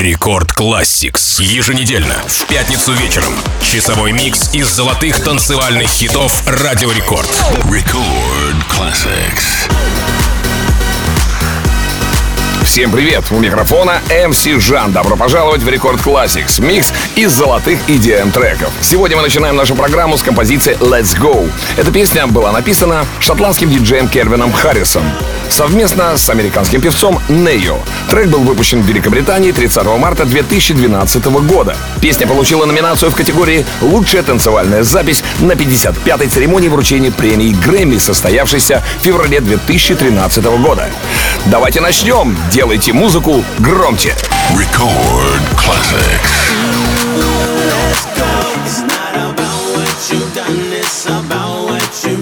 Рекорд Classics Еженедельно, в пятницу вечером. Часовой микс из золотых танцевальных хитов Радио Рекорд. Рекорд Classics. Всем привет! У микрофона MC Жан. Добро пожаловать в Рекорд Classics. Микс из золотых EDM треков. Сегодня мы начинаем нашу программу с композиции Let's Go. Эта песня была написана шотландским диджеем Кельвином Харрисом совместно с американским певцом Нейо. Трек был выпущен в Великобритании 30 марта 2012 года. Песня получила номинацию в категории «Лучшая танцевальная запись» на 55-й церемонии вручения премии Грэмми, состоявшейся в феврале 2013 года. Давайте начнем. Делайте музыку громче. Record Classics. Let's go. It's not about what you've done, it's about what you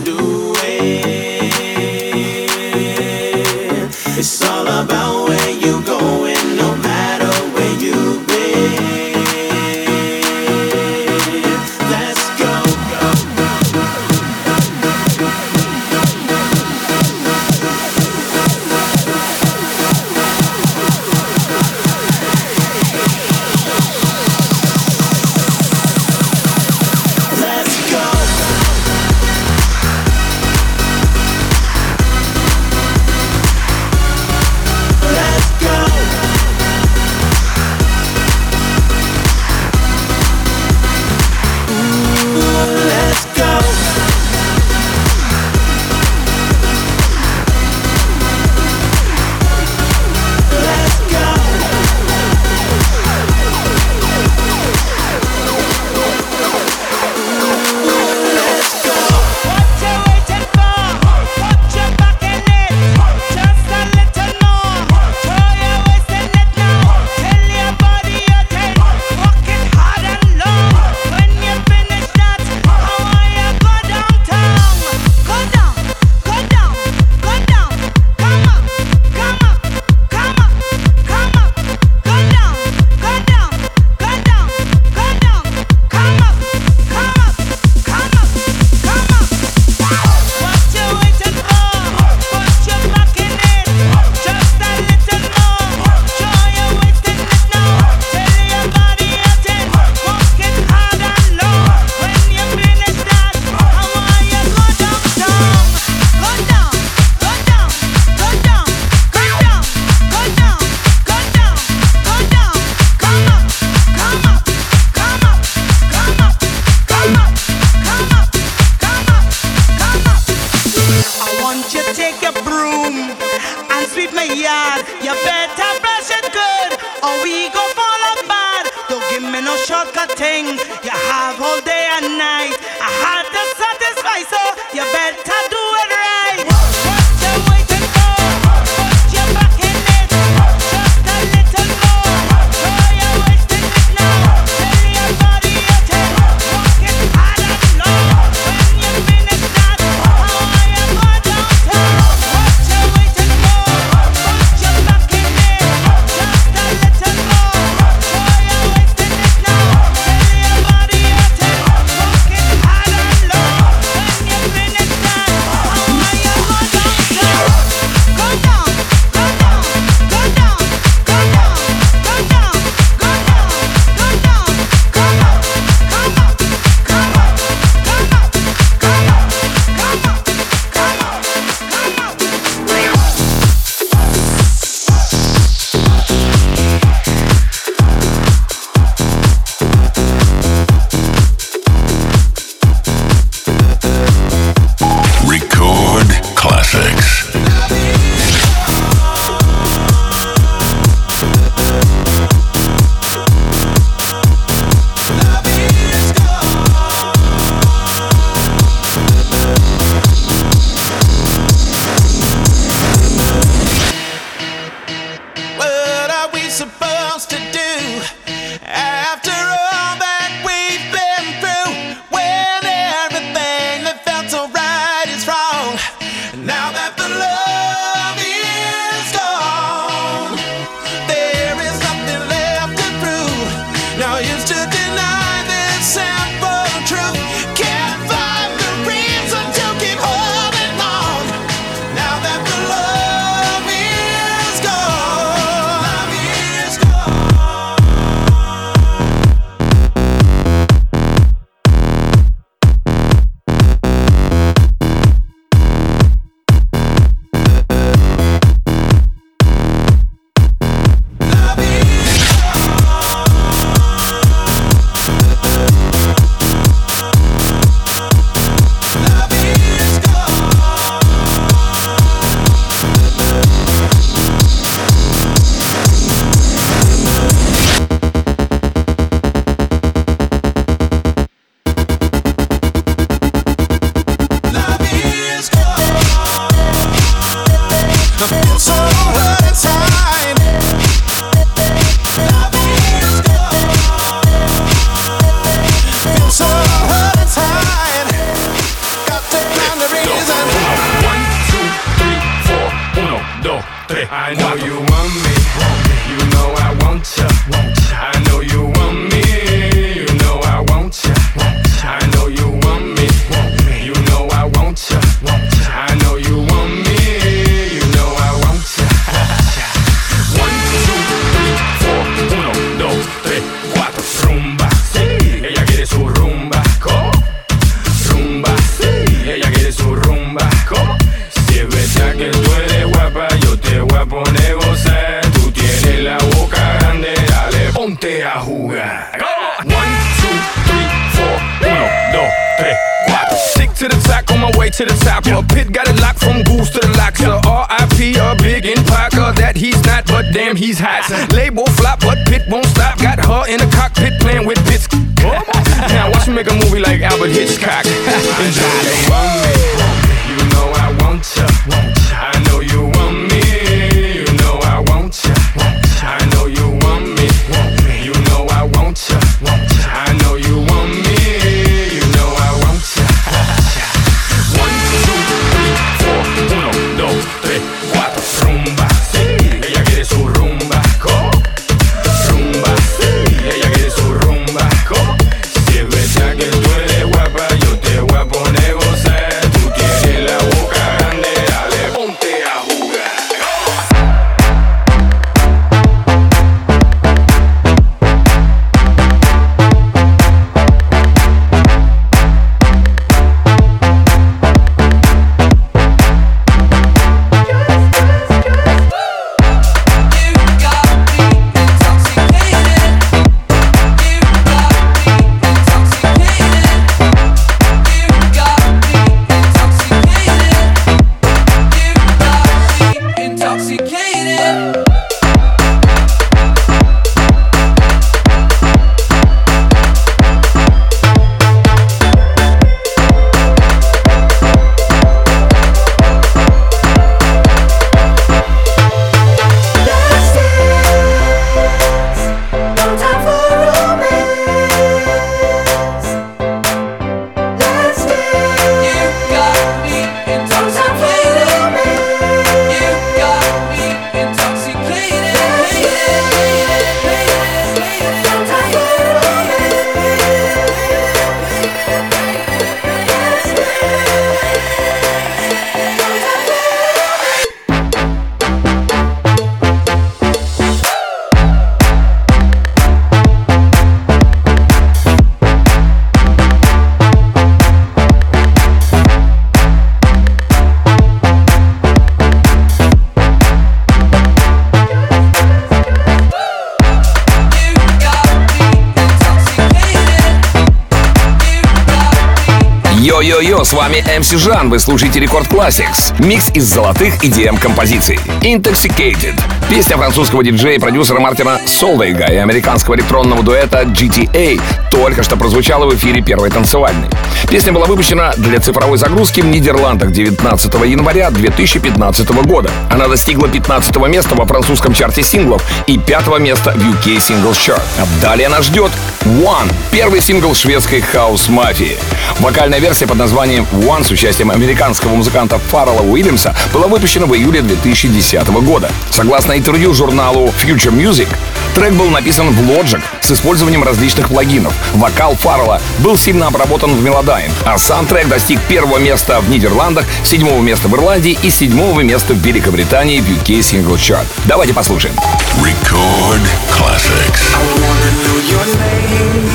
с вами MC Жан, вы слушаете Рекорд Classics. Микс из золотых EDM-композиций. Intoxicated. Песня французского диджея и продюсера Мартина Солвейга и американского электронного дуэта GTA только что прозвучала в эфире первой танцевальной. Песня была выпущена для цифровой загрузки в Нидерландах 19 января 2015 года. Она достигла 15 места во французском чарте синглов и 5 места в UK Singles Chart. Далее нас ждет One, первый сингл шведской хаус-мафии. Вокальная версия под названием One с участием американского музыканта Фаррелла Уильямса была выпущена в июле 2010 года. Согласно интервью журналу Future Music, трек был написан в Logic с использованием различных плагинов. Вокал Фаррелла был сильно обработан в Melodyne, а сам трек достиг первого места в Нидерландах, седьмого места в Ирландии и седьмого места в Великобритании в UK Single Chart. Давайте послушаем. Record classics. I wanna know your name.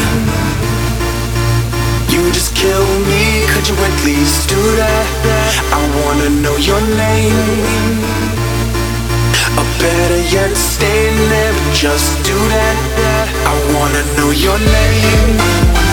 You just kill me, could you at least do that? I wanna know your name. Or better yet, stay there, but just do that. I wanna know your name.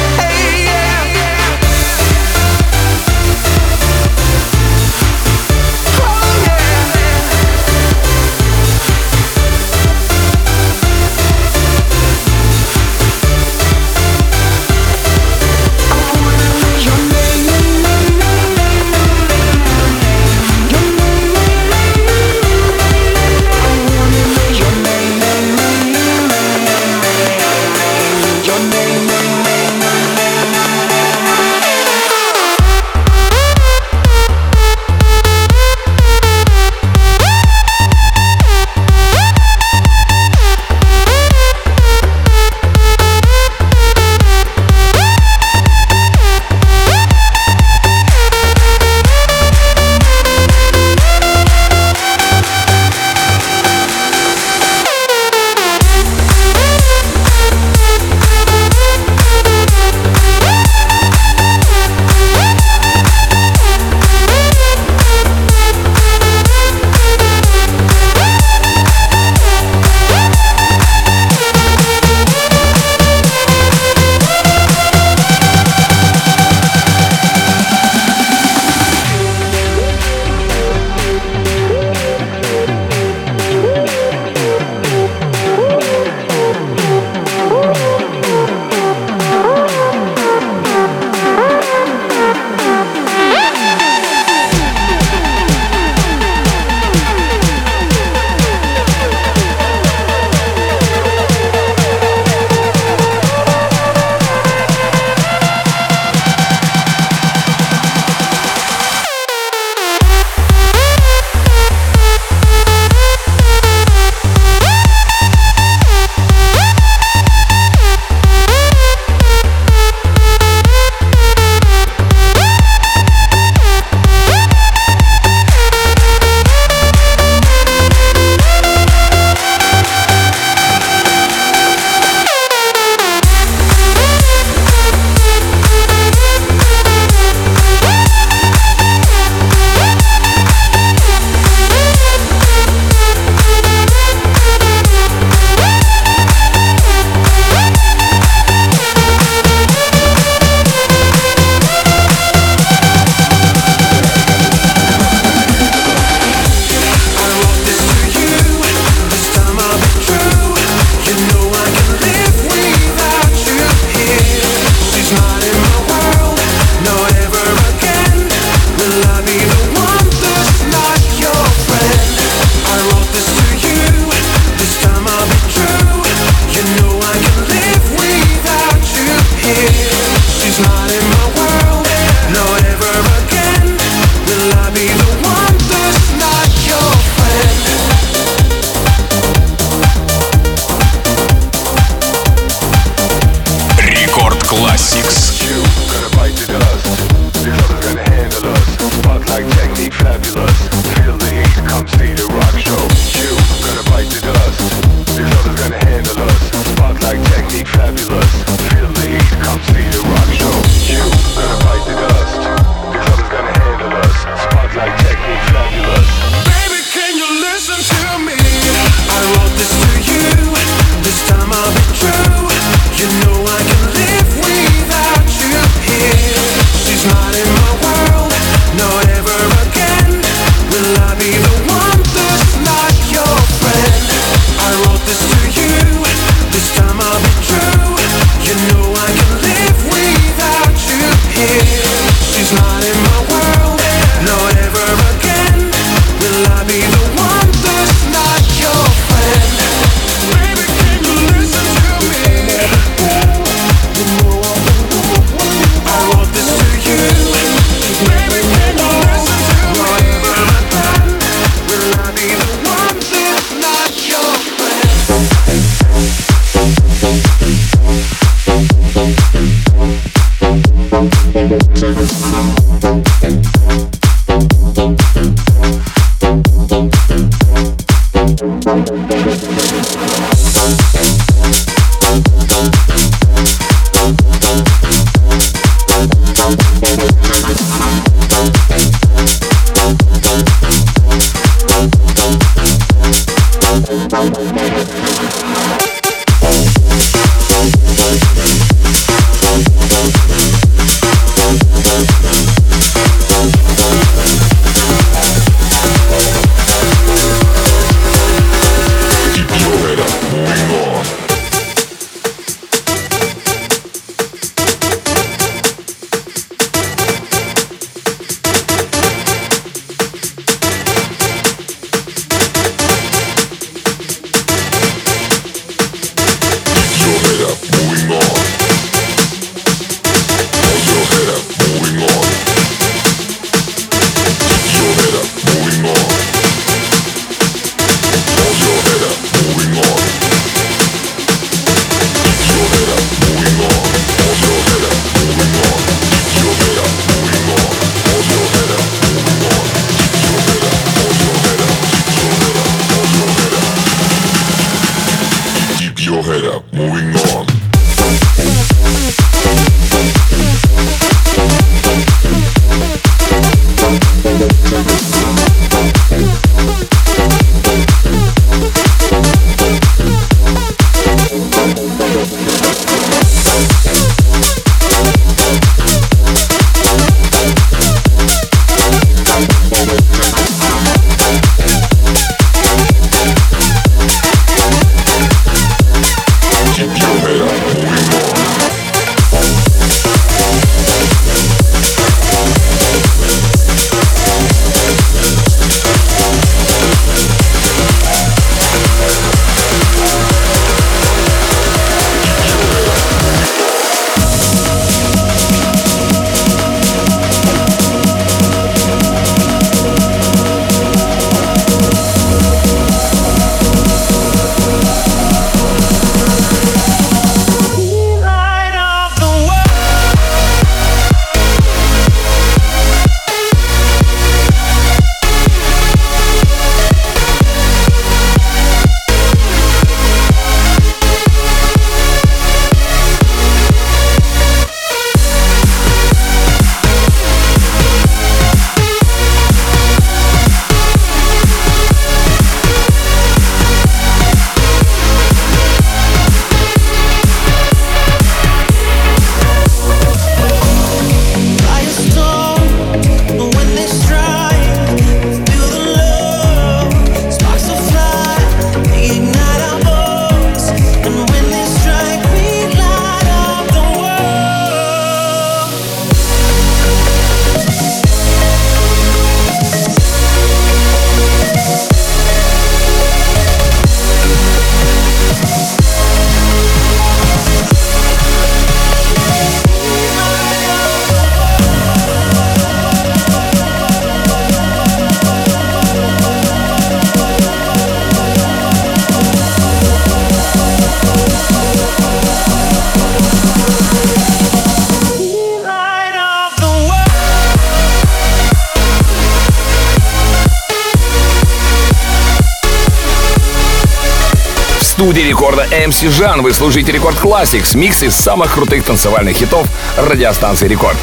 рекорда MC Жан вы слушаете Рекорд Classics, микс из самых крутых танцевальных хитов радиостанции Рекорд.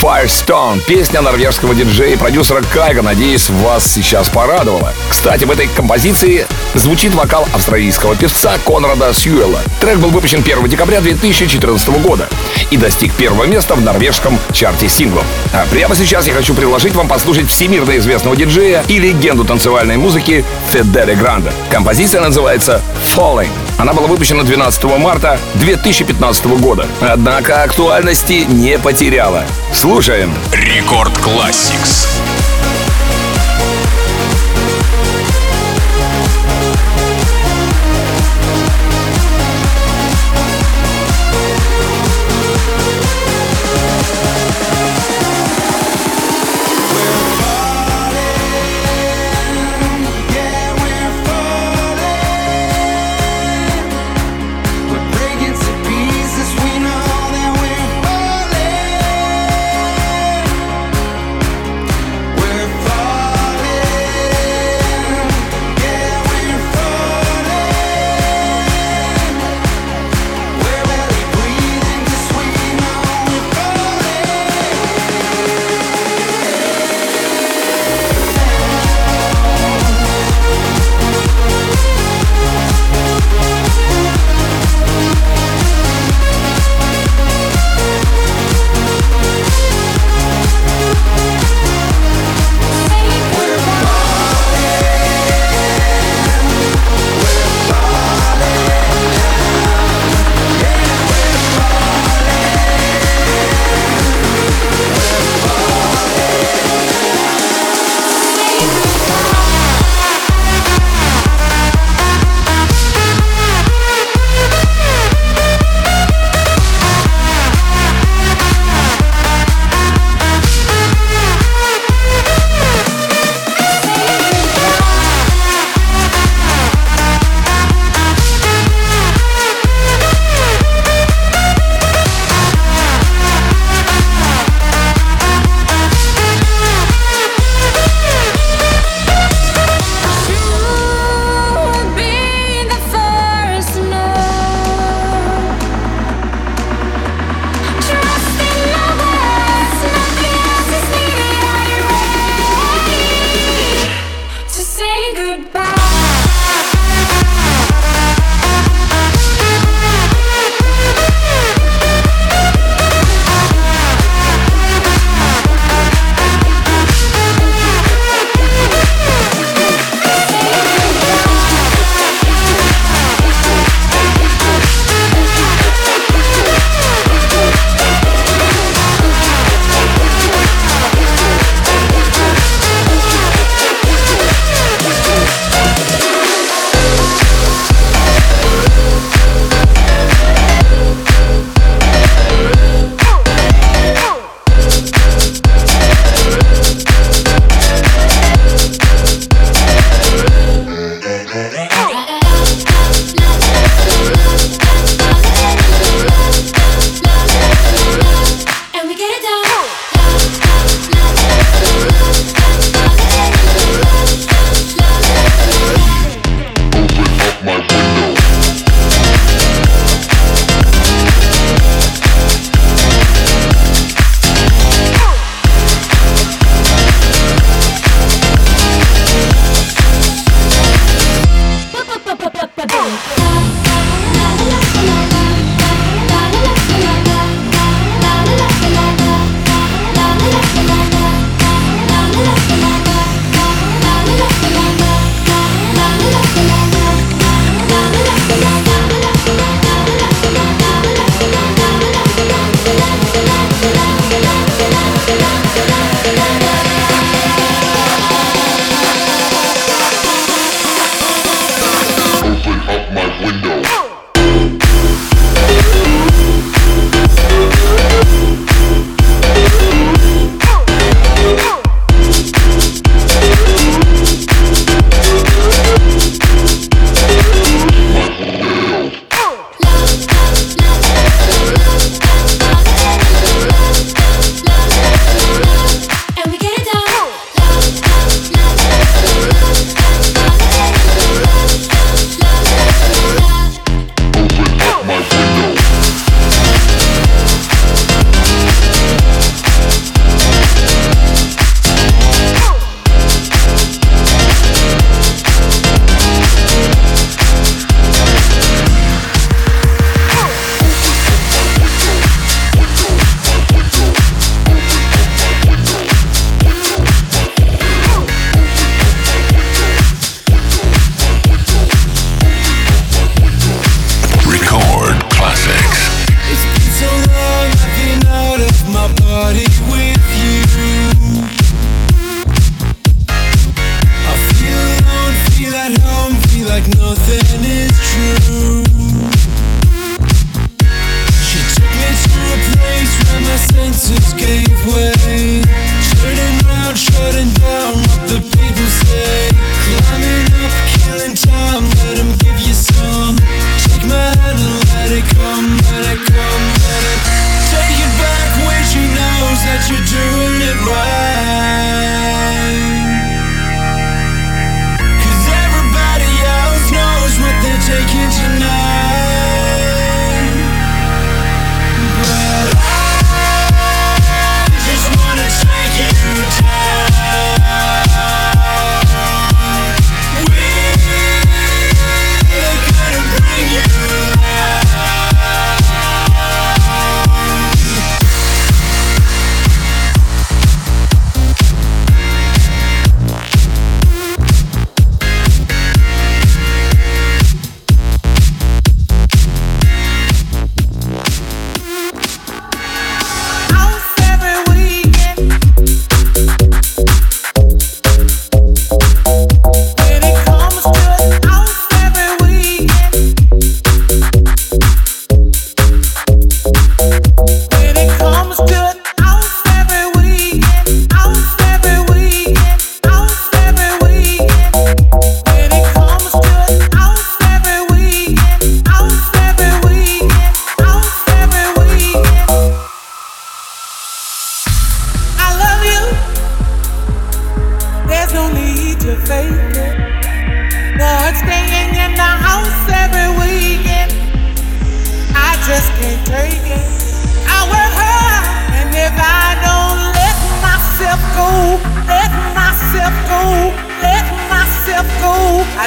Firestone, песня норвежского диджея и продюсера Кайго, надеюсь, вас сейчас порадовала. Кстати, в этой композиции звучит вокал австралийского певца Конрада Сьюэлла. Трек был выпущен 1 декабря 2014 года и достиг первого места в норвежском чарте синглов. А прямо сейчас я хочу предложить вам послушать всемирно известного диджея и легенду танцевальной музыки Федере Гранда. Композиция называется Falling. Она была выпущена 12 марта 2015 года, однако актуальности не потеряла. Слушаем. Рекорд Classics. true.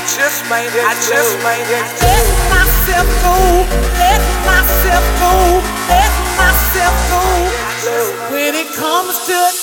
just made it. I just made it. Let myself go. Let myself go. Let myself go. When it comes to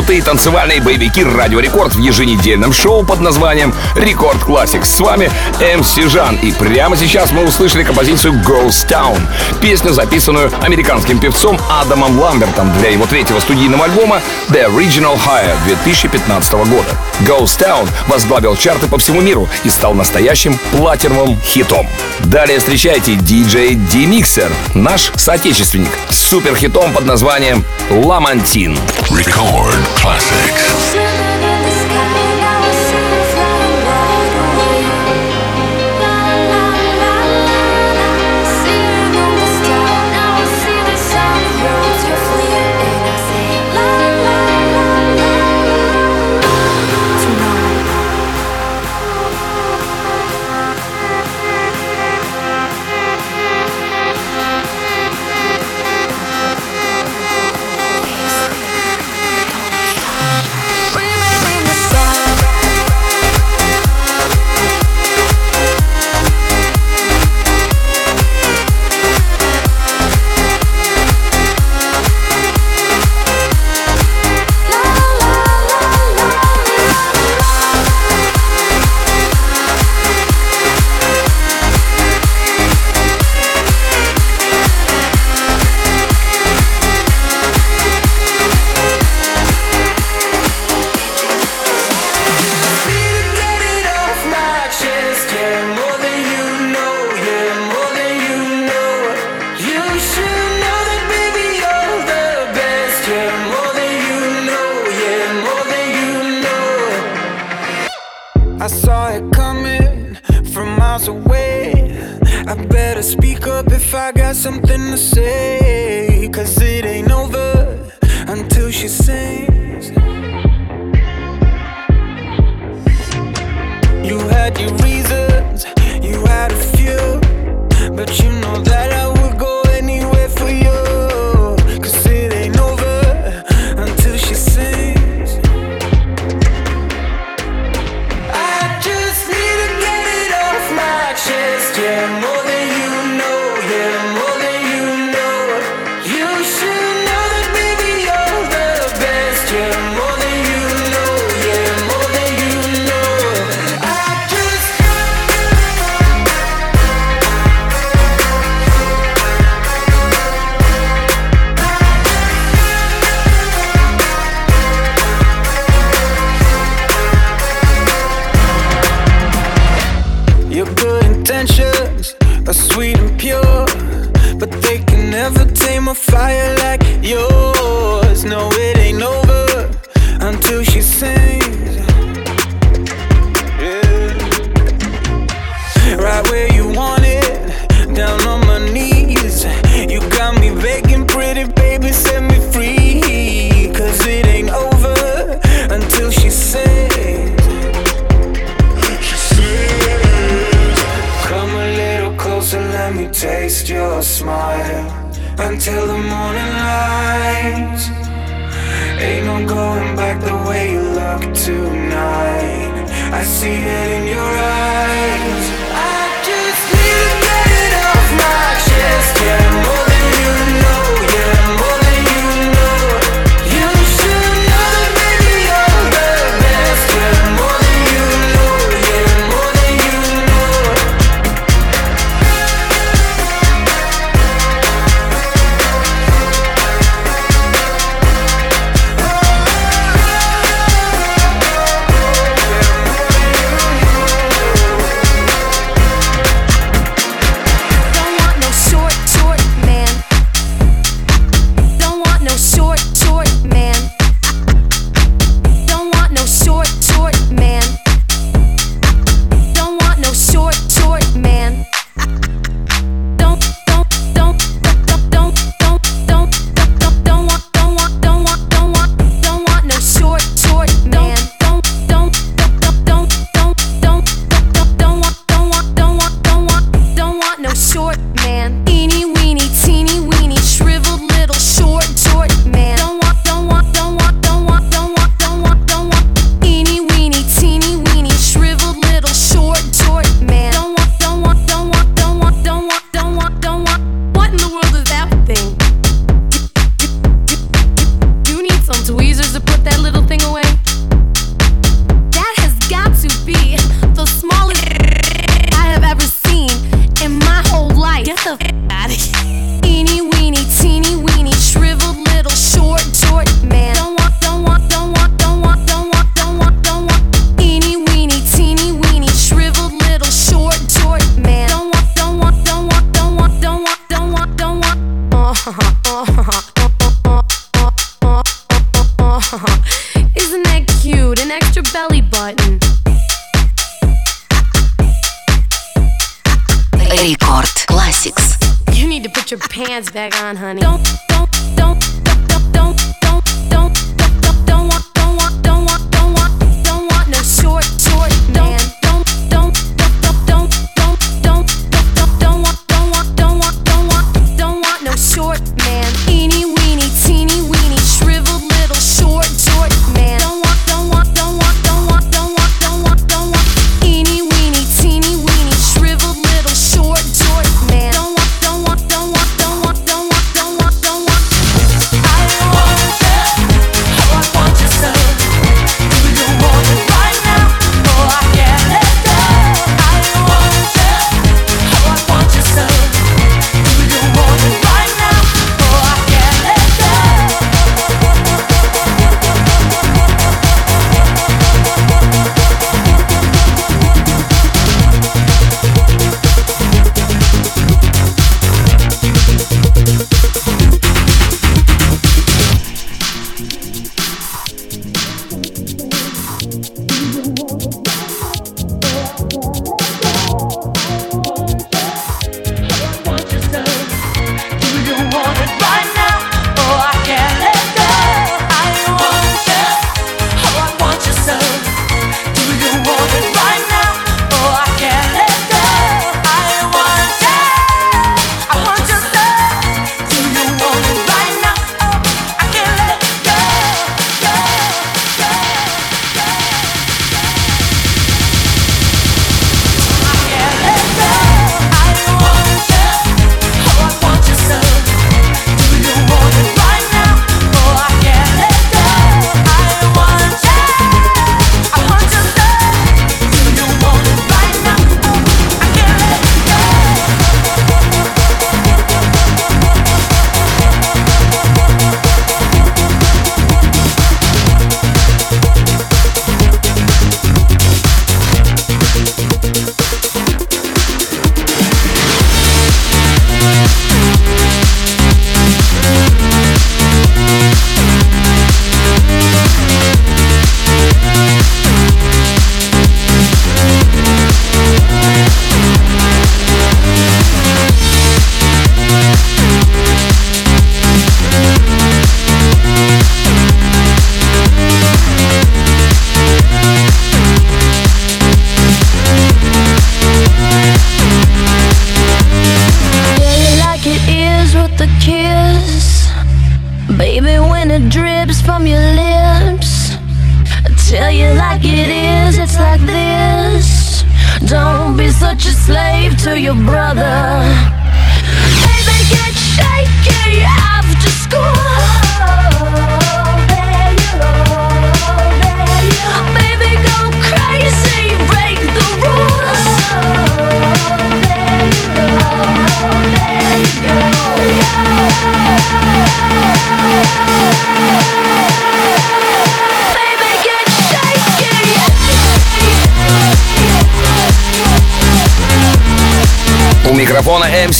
и танцевальные боевики «Радио Рекорд» в еженедельном шоу под названием «Рекорд Classics. С вами MC Жан, и прямо сейчас мы услышали композицию «Ghost Town», песню, записанную американским певцом Адамом Ламбертом для его третьего студийного альбома «The Original High» 2015 года. «Ghost Town» возглавил чарты по всему миру и стал настоящим платиновым хитом. Далее встречайте диджей Димиксер, наш соотечественник, с суперхитом под названием «Ламантин». Record classics.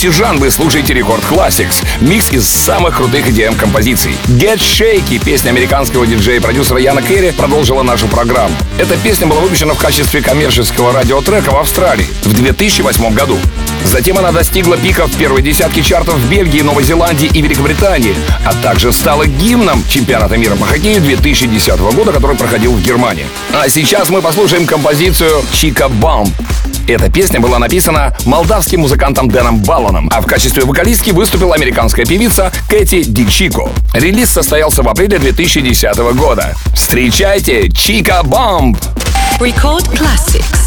Микрофона MC Жан вы слушаете Рекорд Classics. Микс из самых крутых EDM композиций. Get Shaky, песня американского диджея и продюсера Яна Кэри, продолжила нашу программу. Эта песня была выпущена в качестве коммерческого радиотрека в Австралии в 2008 году. Затем она достигла пика в первой десятке чартов в Бельгии, Новой Зеландии и Великобритании, а также стала гимном чемпионата мира по хоккею 2010 года, который проходил в Германии. А сейчас мы послушаем композицию «Chica Bomb». Эта песня была написана молдавским музыкантом Дэном Баллоном, а в качестве вокалистки выступила американская певица Кэти Дикчико. Релиз состоялся в апреле 2010 года. Встречайте Чика Бомб! Record Classics.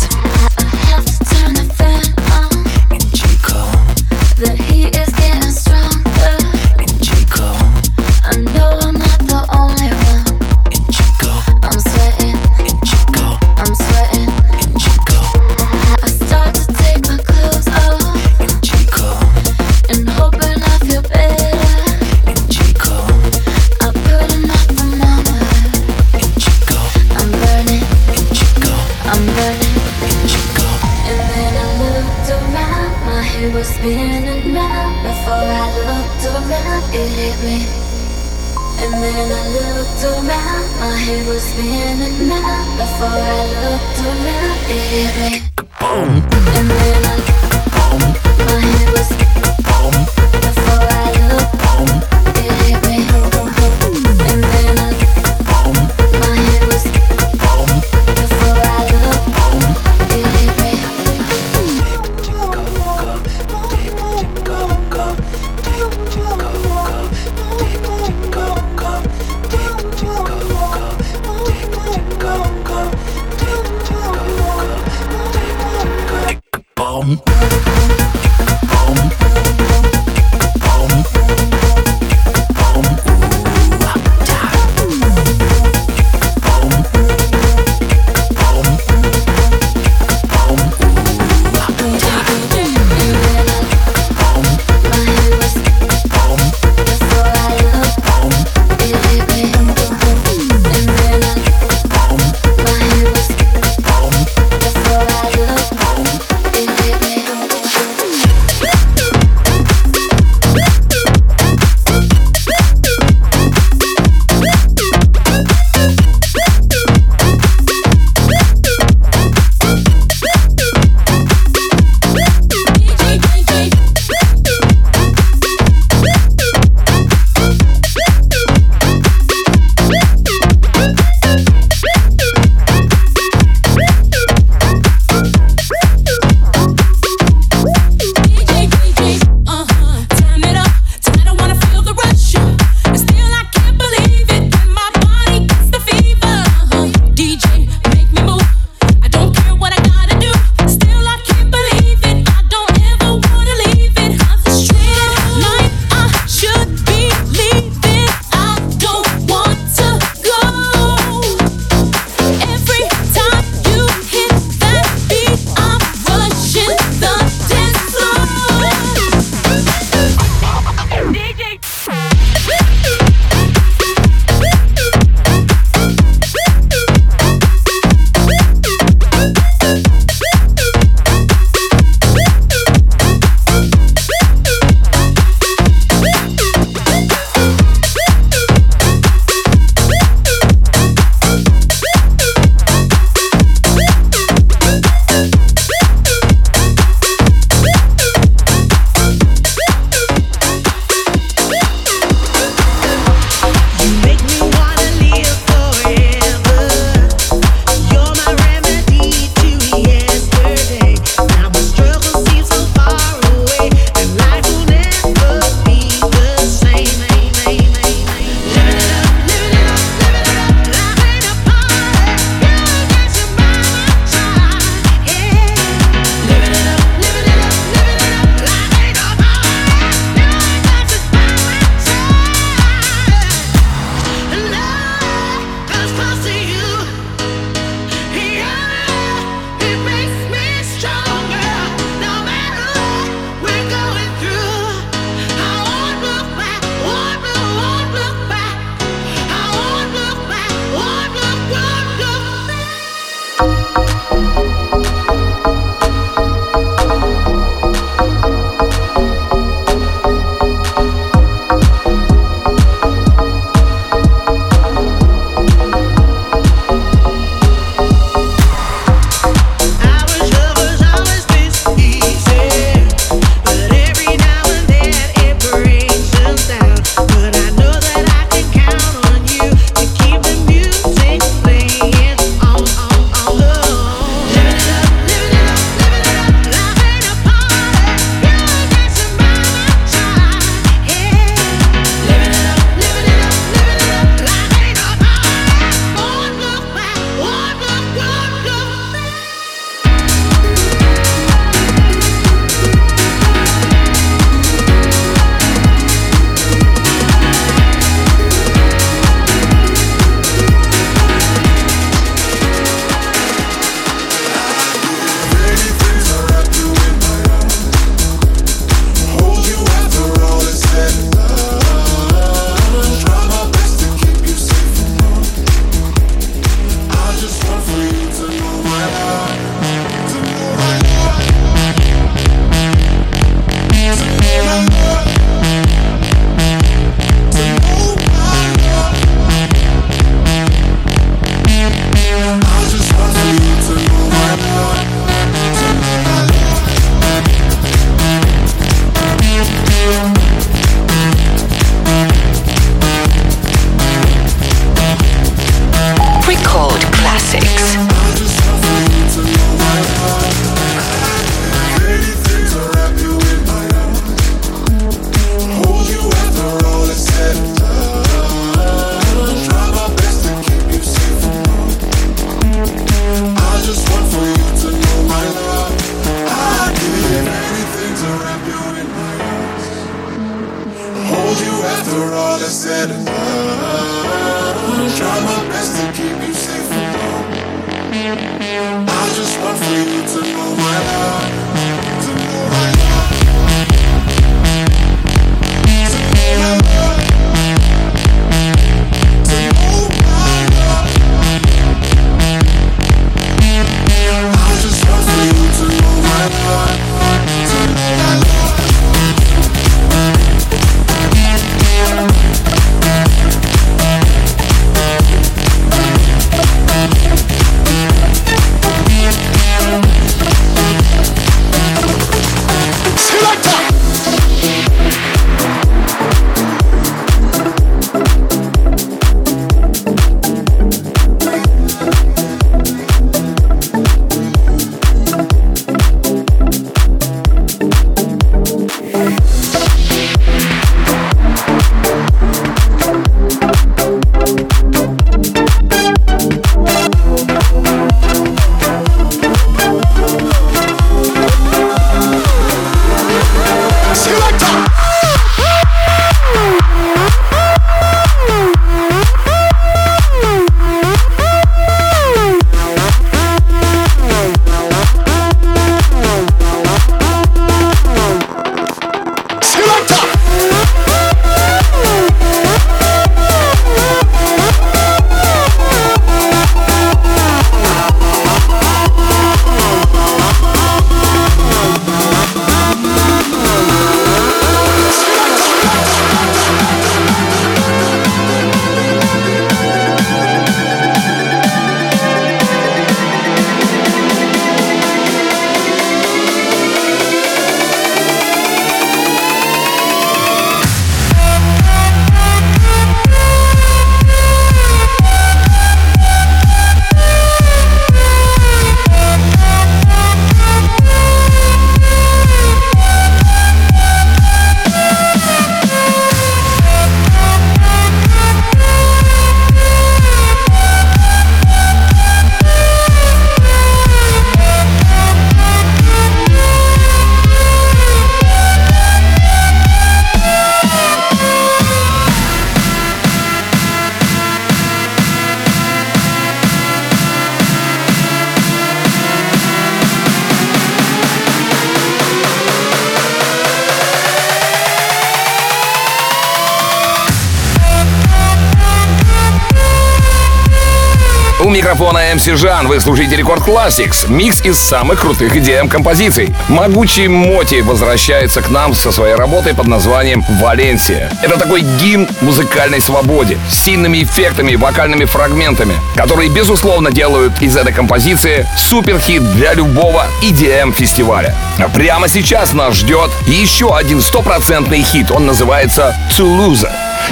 Микрофона MC Жан, вы слушаете Рекорд Classics, микс из самых крутых EDM композиций. Могучий Моти возвращается к нам со своей работой под названием «Валенсия». Это такой гимн музыкальной свободе, с сильными эффектами и вокальными фрагментами, которые, безусловно, делают из этой композиции суперхит для любого EDM-фестиваля. А прямо сейчас нас ждет еще один стопроцентный хит, он называется «Toulouse».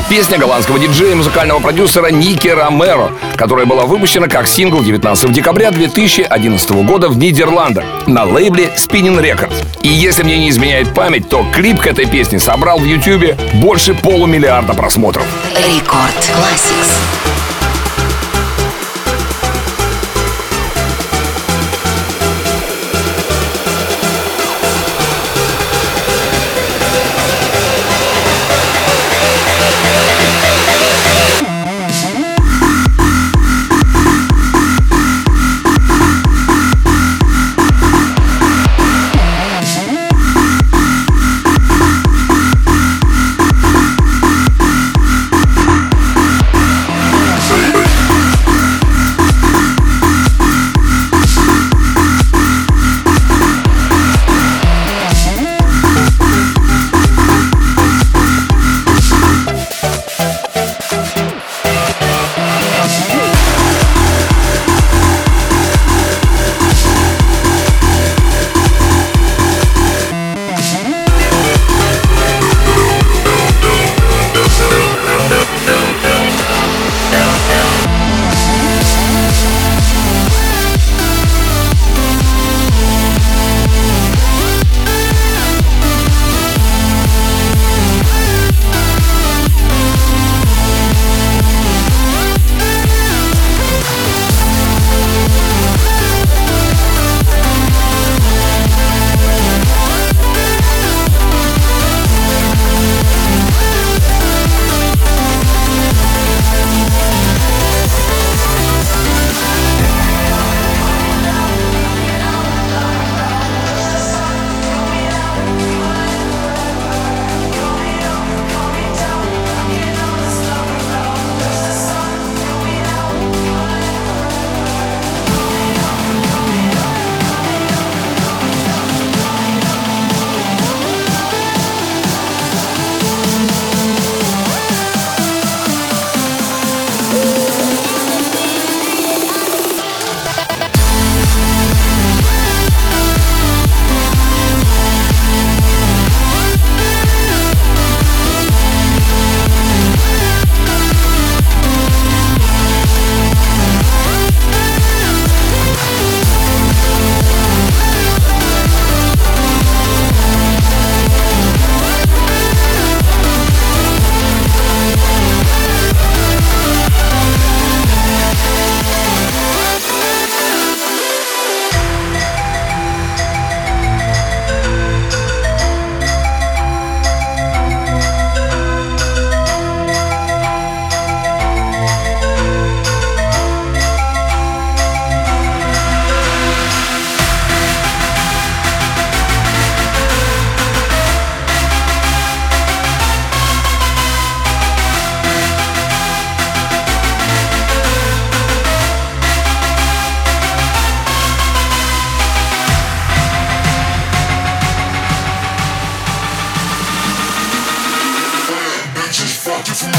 Песня голландского диджея и музыкального продюсера Ники Ромеро, которая была выпущена как сингл 19 декабря 2011 года в Нидерландах на лейбле Spinning Records. И если мне не изменяет память, то клип к этой песне собрал в YouTube больше полумиллиарда просмотров. Рекорд Classics.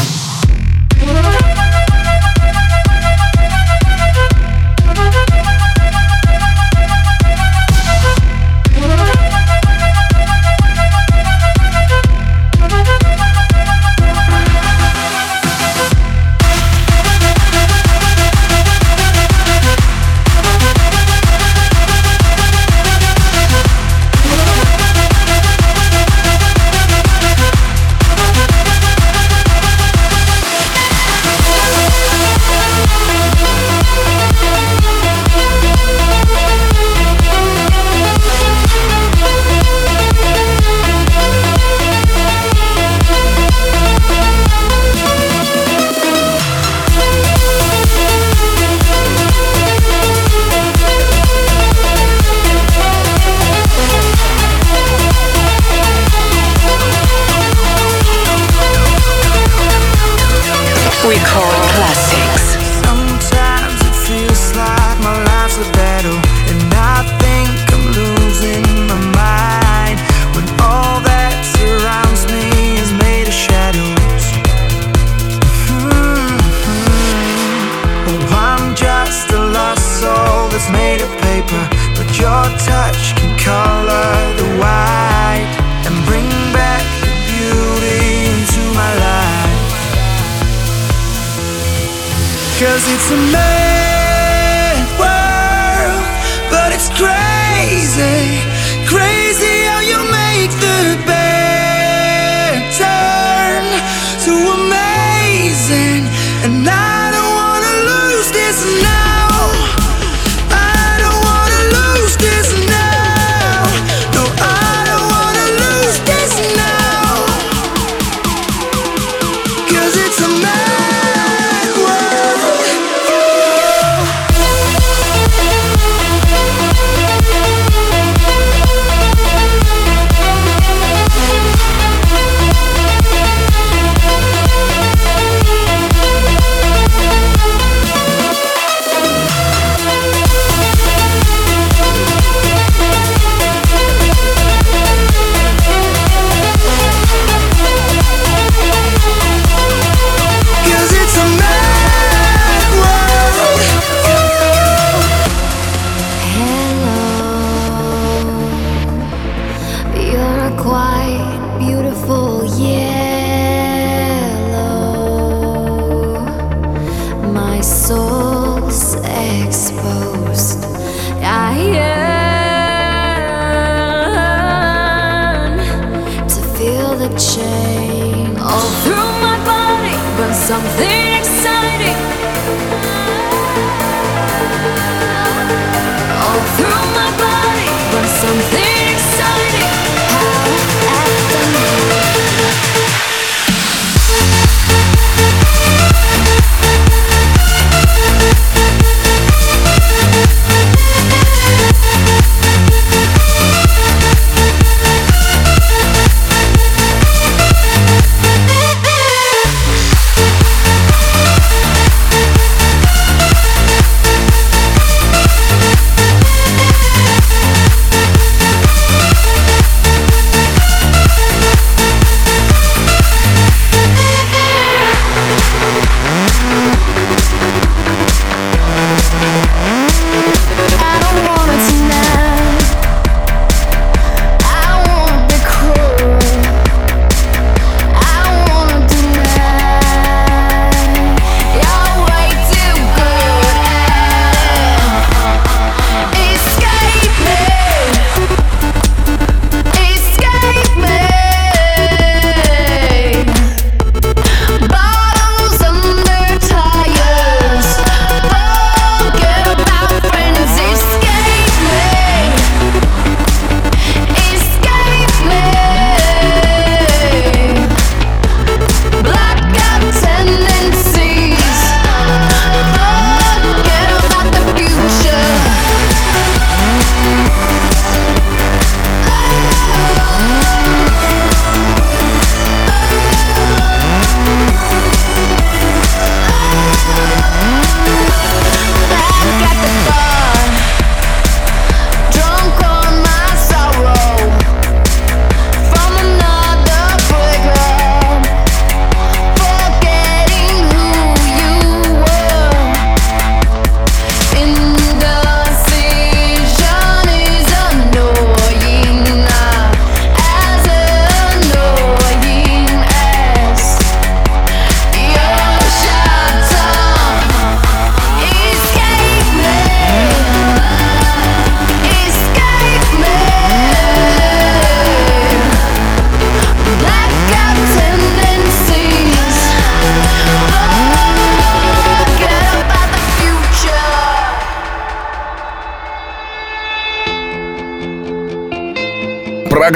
Thank you.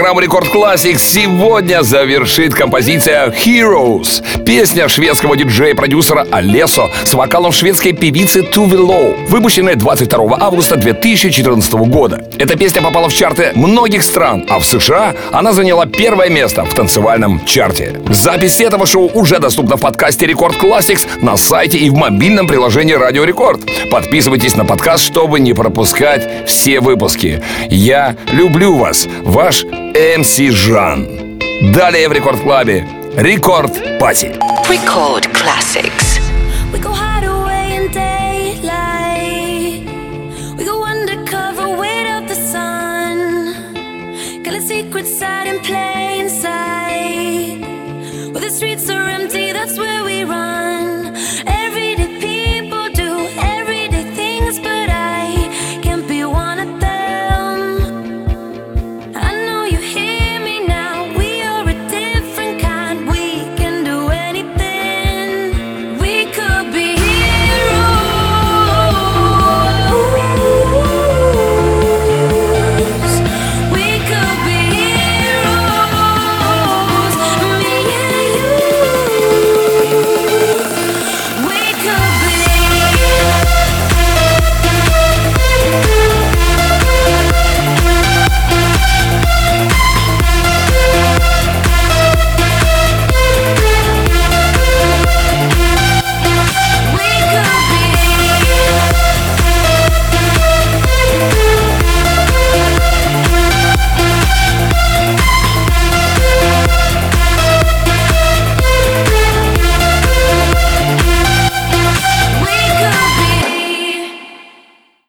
программу Рекорд Classics сегодня завершит композиция Heroes. Песня шведского диджея-продюсера Алесо с вокалом шведской певицы Туве Лоу, выпущенная 22 августа 2014 года. Эта песня попала в чарты многих стран, а в США она заняла первое место в танцевальном чарте. Запись этого шоу уже доступна в подкасте Рекорд Classics на сайте и в мобильном приложении Радио Рекорд. Подписывайтесь на подкаст, чтобы не пропускать все выпуски. Я люблю вас, ваш МС Жан. Далее в Рекорд Клабе Рекорд Пати. Record Classics. We go high.